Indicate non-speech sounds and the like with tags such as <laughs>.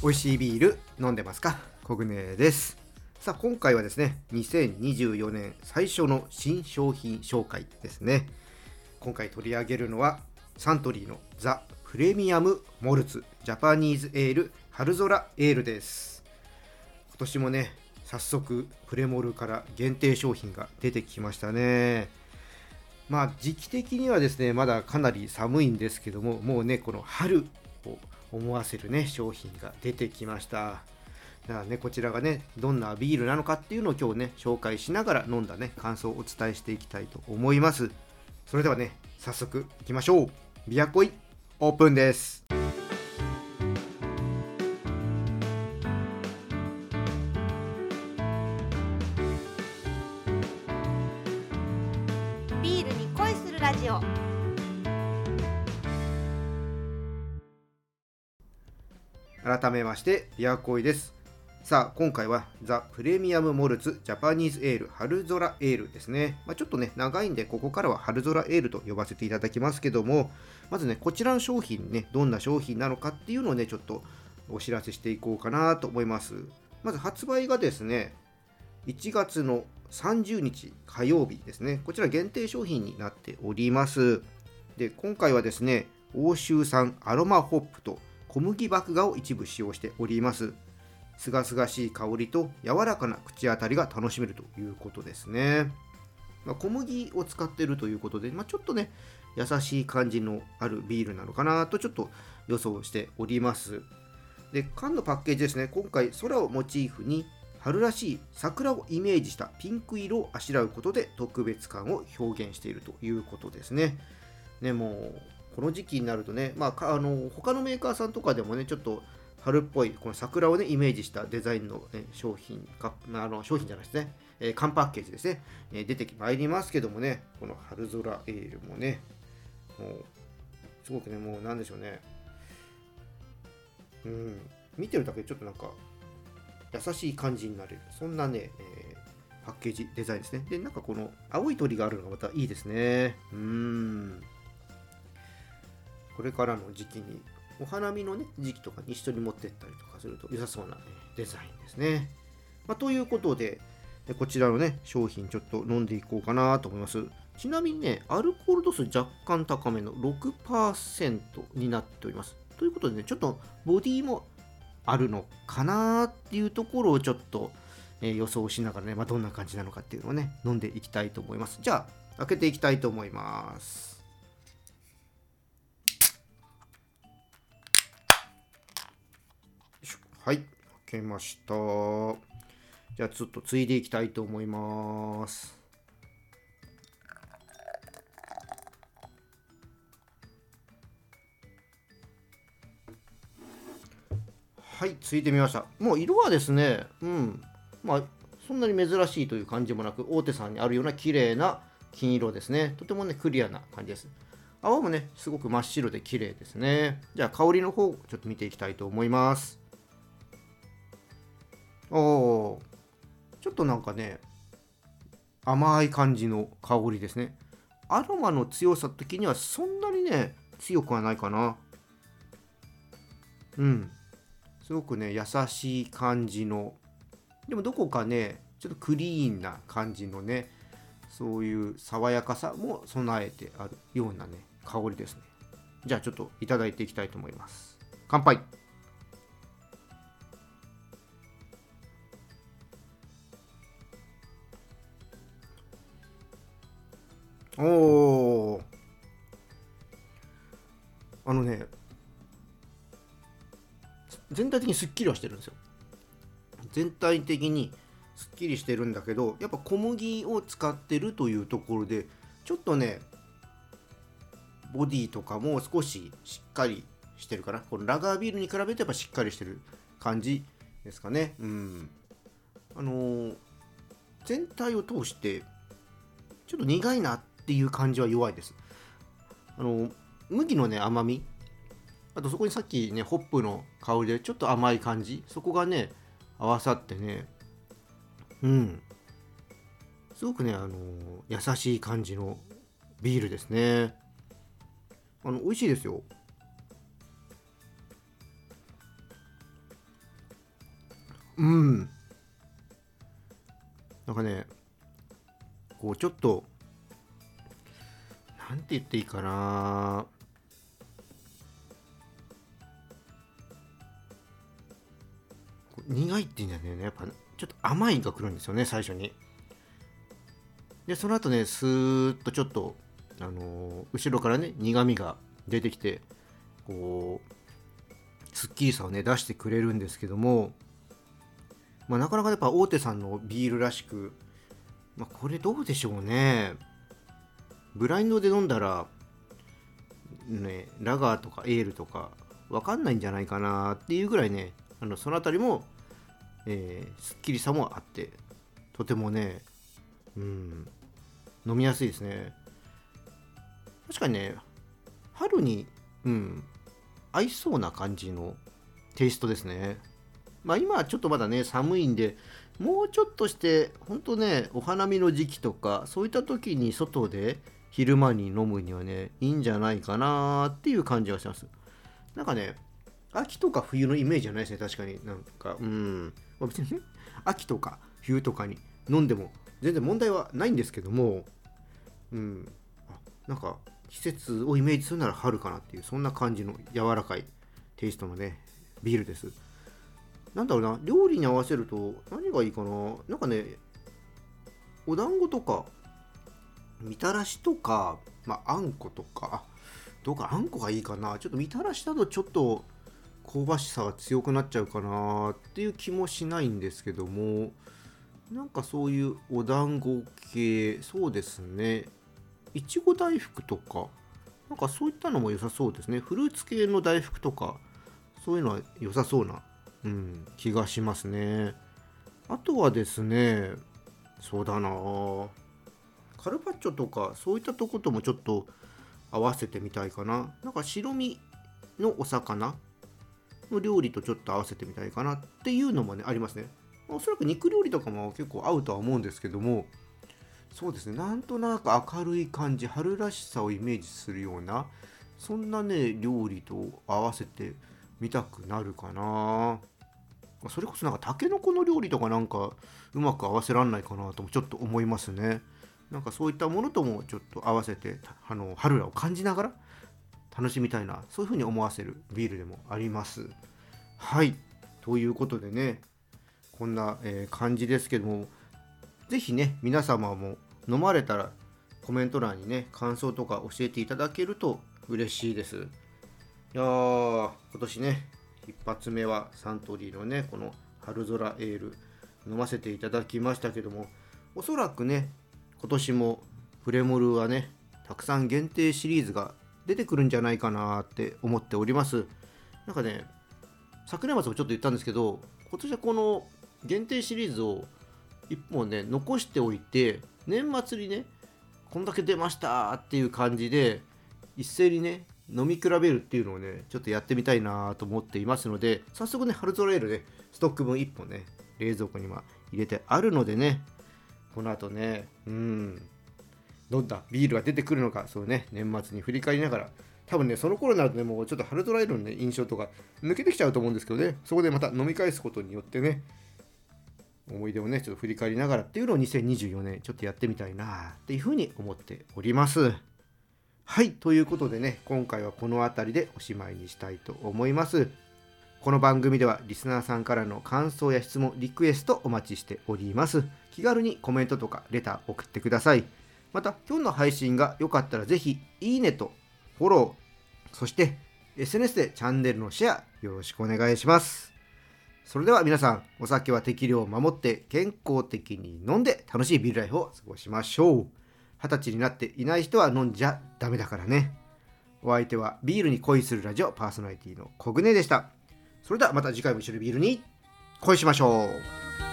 美味しいビール飲んでますか？コグネです。さあ今回はですね2024年最初の新商品紹介ですね。今回取り上げるのはサントリーのザ・プレミアム・モルツジャパニーズ・エール春空エールです。今年もね早速プレモルから限定商品が出てきましたね。まあ時期的にはですねまだかなり寒いんですけどももうねこの春を思わせるね商品が出てきました。だからねこちらがねどんなビールなのかっていうのを今日ね紹介しながら飲んだね感想をお伝えしていきたいと思います。それではね早速いきましょう。ビアコイオープンです。ジオ。改めましてビアコイです。さあ今回はザ・プレミアム・モルツジャパニーズ・エール春空エールですね、まあ、ちょっとね長いんでここからは春空エールと呼ばせていただきますけどもまずねこちらの商品ねどんな商品なのかっていうのをねちょっとお知らせしていこうかなと思います。まず発売がですね1月の30日火曜日ですね。こちら限定商品になっております。で今回はですね欧州産アロマホップと小麦麦芽を一部使用しております。すがすがしい香りと柔らかな口当たりが楽しめるということですね、まあ、小麦を使っているということで、まあ、ちょっとね優しい感じのあるビールなのかなとちょっと予想しております。で缶のパッケージですね。今回空をモチーフに春らしい桜をイメージしたピンク色をあしらうことで特別感を表現しているということですね。ねもうこの時期になるとね、まあ、あの他のメーカーさんとかでもねちょっと春っぽいこの桜をねイメージしたデザインの、ね、商品かあの商品じゃないですね、えー、缶パッケージですね、えー、出てまいりますけどもねこの春空エールもねもうすごくねもうなんでしょうね。うん見てるだけでちょっとなんか優しい感じになれるそんなね、えー、パッケージデザインですねでなんかこの青い鳥があるのがまたいいですねうんこれからの時期にお花見のね時期とかに一緒に持ってったりとかすると良さそうな、ね、デザインですね。まあ、ということでこちらのね商品ちょっと飲んでいこうかなと思います。ちなみにねアルコール度数若干高めの6%になっております。ということでねちょっとボディもあるのかなっていうところをちょっと、えー、予想しながらね、まあ、どんな感じなのかっていうのをね飲んでいきたいと思います。じゃあ開けていきたいと思います。はい、開けました。じゃあちょっとついでいきたいと思います。はい、ついてみました。もう色はですね、うん、まあ、そんなに珍しいという感じもなく、大手さんにあるような綺麗な金色ですね。とてもね、クリアな感じです。泡もね、すごく真っ白で綺麗ですね。じゃあ、香りの方、ちょっと見ていきたいと思います。おちょっとなんかね甘い感じの香りですねアロマの強さ的にはそんなにね強くはないかなうんすごくね優しい感じの。でもどこかねちょっとクリーンな感じのねそういう爽やかさも備えてあるようなね香りですね。じゃあちょっといただいていきたいと思います。乾杯。おおあのね全体的にすっきりはしてるんですよ。全体的にすっきりしてるんだけどやっぱ小麦を使ってるというところでちょっとねボディとかも少ししっかりしてるかな。このラガービールに比べてやっぱしっかりしてる感じですかね。うん。あのー、全体を通してちょっと苦いなっていう感じは弱いです。あの麦のね甘みあとそこにさっきねホップの香りでちょっと甘い感じ。そこがね合わさってね。うん。すごくねあの優しい感じのビールですね。あの美味しいですよ。うん。なんかねこうちょっとなんて言っていいかな。苦いっていうんだよね。やっぱちょっと甘いがくるんですよね最初に。でその後ねスーッとちょっとあのー後ろからね苦みが出てきてこうすっきりさをね出してくれるんですけどもまあなかなかやっぱ大手さんのビールらしくまあこれどうでしょうね。ブラインドで飲んだらねラガーとかエールとかわかんないんじゃないかなっていうぐらいねあのそのあたりも、えーすっきりさもあってとてもねうん飲みやすいですね。確かにね春にうん合いそうな感じのテイストですね。まあ今はちょっとまだね寒いんでもうちょっとして本当ねお花見の時期とかそういった時に外で昼間に飲むにはねいいんじゃないかなっていう感じがします。なんかね秋とか冬のイメージじゃないですね確かに。なんかうん、まあ、別にね <laughs> 秋とか冬とかに飲んでも全然問題はないんですけどもうん。あなんか季節をイメージするなら春かなっていうそんな感じの柔らかいテイストのねビールです。なんだろうな料理に合わせると何がいいかななんかねお団子とかみたらしとか、まあ、あんことかどうかあんこがいいかなちょっとみたらしだとちょっと香ばしさが強くなっちゃうかなっていう気もしないんですけどもなんかそういうお団子系そうですね。いちご大福とかなんかそういったのも良さそうですね。フルーツ系の大福とかそういうのは良さそうな、うん、気がしますね。あとはですねそうだな。カルパッチョとかそういったとこともちょっと合わせてみたいかな。なんか白身のお魚料理とちょっと合わせてみたいかなっていうのもねありますね。おそらく肉料理とかも結構合うとは思うんですけどもそうですね。なんとなく明るい感じ春らしさをイメージするようなそんなね料理と合わせてみたくなるかな。それこそなんかたけのこの料理とかなんかうまく合わせらんないかなともちょっと思いますね。なんかそういったものともちょっと合わせてあの春らを感じながら楽しみたいなそういうふうに思わせるビールでもあります。はい。ということでねこんな、え感じですけどもぜひね皆様も飲まれたらコメント欄にね感想とか教えていただけると嬉しいです。いやー今年ね一発目はサントリーのねこの春空エール飲ませていただきましたけどもおそらくね今年もプレモルはねたくさん限定シリーズが出てくるんじゃないかなって思っております。なんかね昨年末もちょっと言ったんですけど今年はこの限定シリーズを1本ね残しておいて年末にねこんだけ出ましたっていう感じで一斉にね飲み比べるっていうのをねちょっとやってみたいなと思っていますので早速ね春空エールねストック分1本ね冷蔵庫には入れてあるのでねこの後ねうん。どんなビールが出てくるのかそうね年末に振り返りながら。多分ねその頃になるとねもうちょっと春空エールの、ね、印象とか抜けてきちゃうと思うんですけどね。そこでまた飲み返すことによってね思い出をねちょっと振り返りながらっていうのを2024年ちょっとやってみたいなっていうふうに思っております。はいということでね今回はこの辺りでおしまいにしたいと思います。この番組ではリスナーさんからの感想や質問リクエストお待ちしております。気軽にコメントとかレター送ってください。また今日の配信が良かったらぜひいいねとフォローそして SNS でチャンネルのシェアよろしくお願いします。それでは皆さんお酒は適量を守って健康的に飲んで楽しいビールライフを過ごしましょう。二十歳になっていない人は飲んじゃダメだからね。お相手はビールに恋するラジオパーソナリティのコグネでした。それではまた次回も一緒にビールに恋しましょう。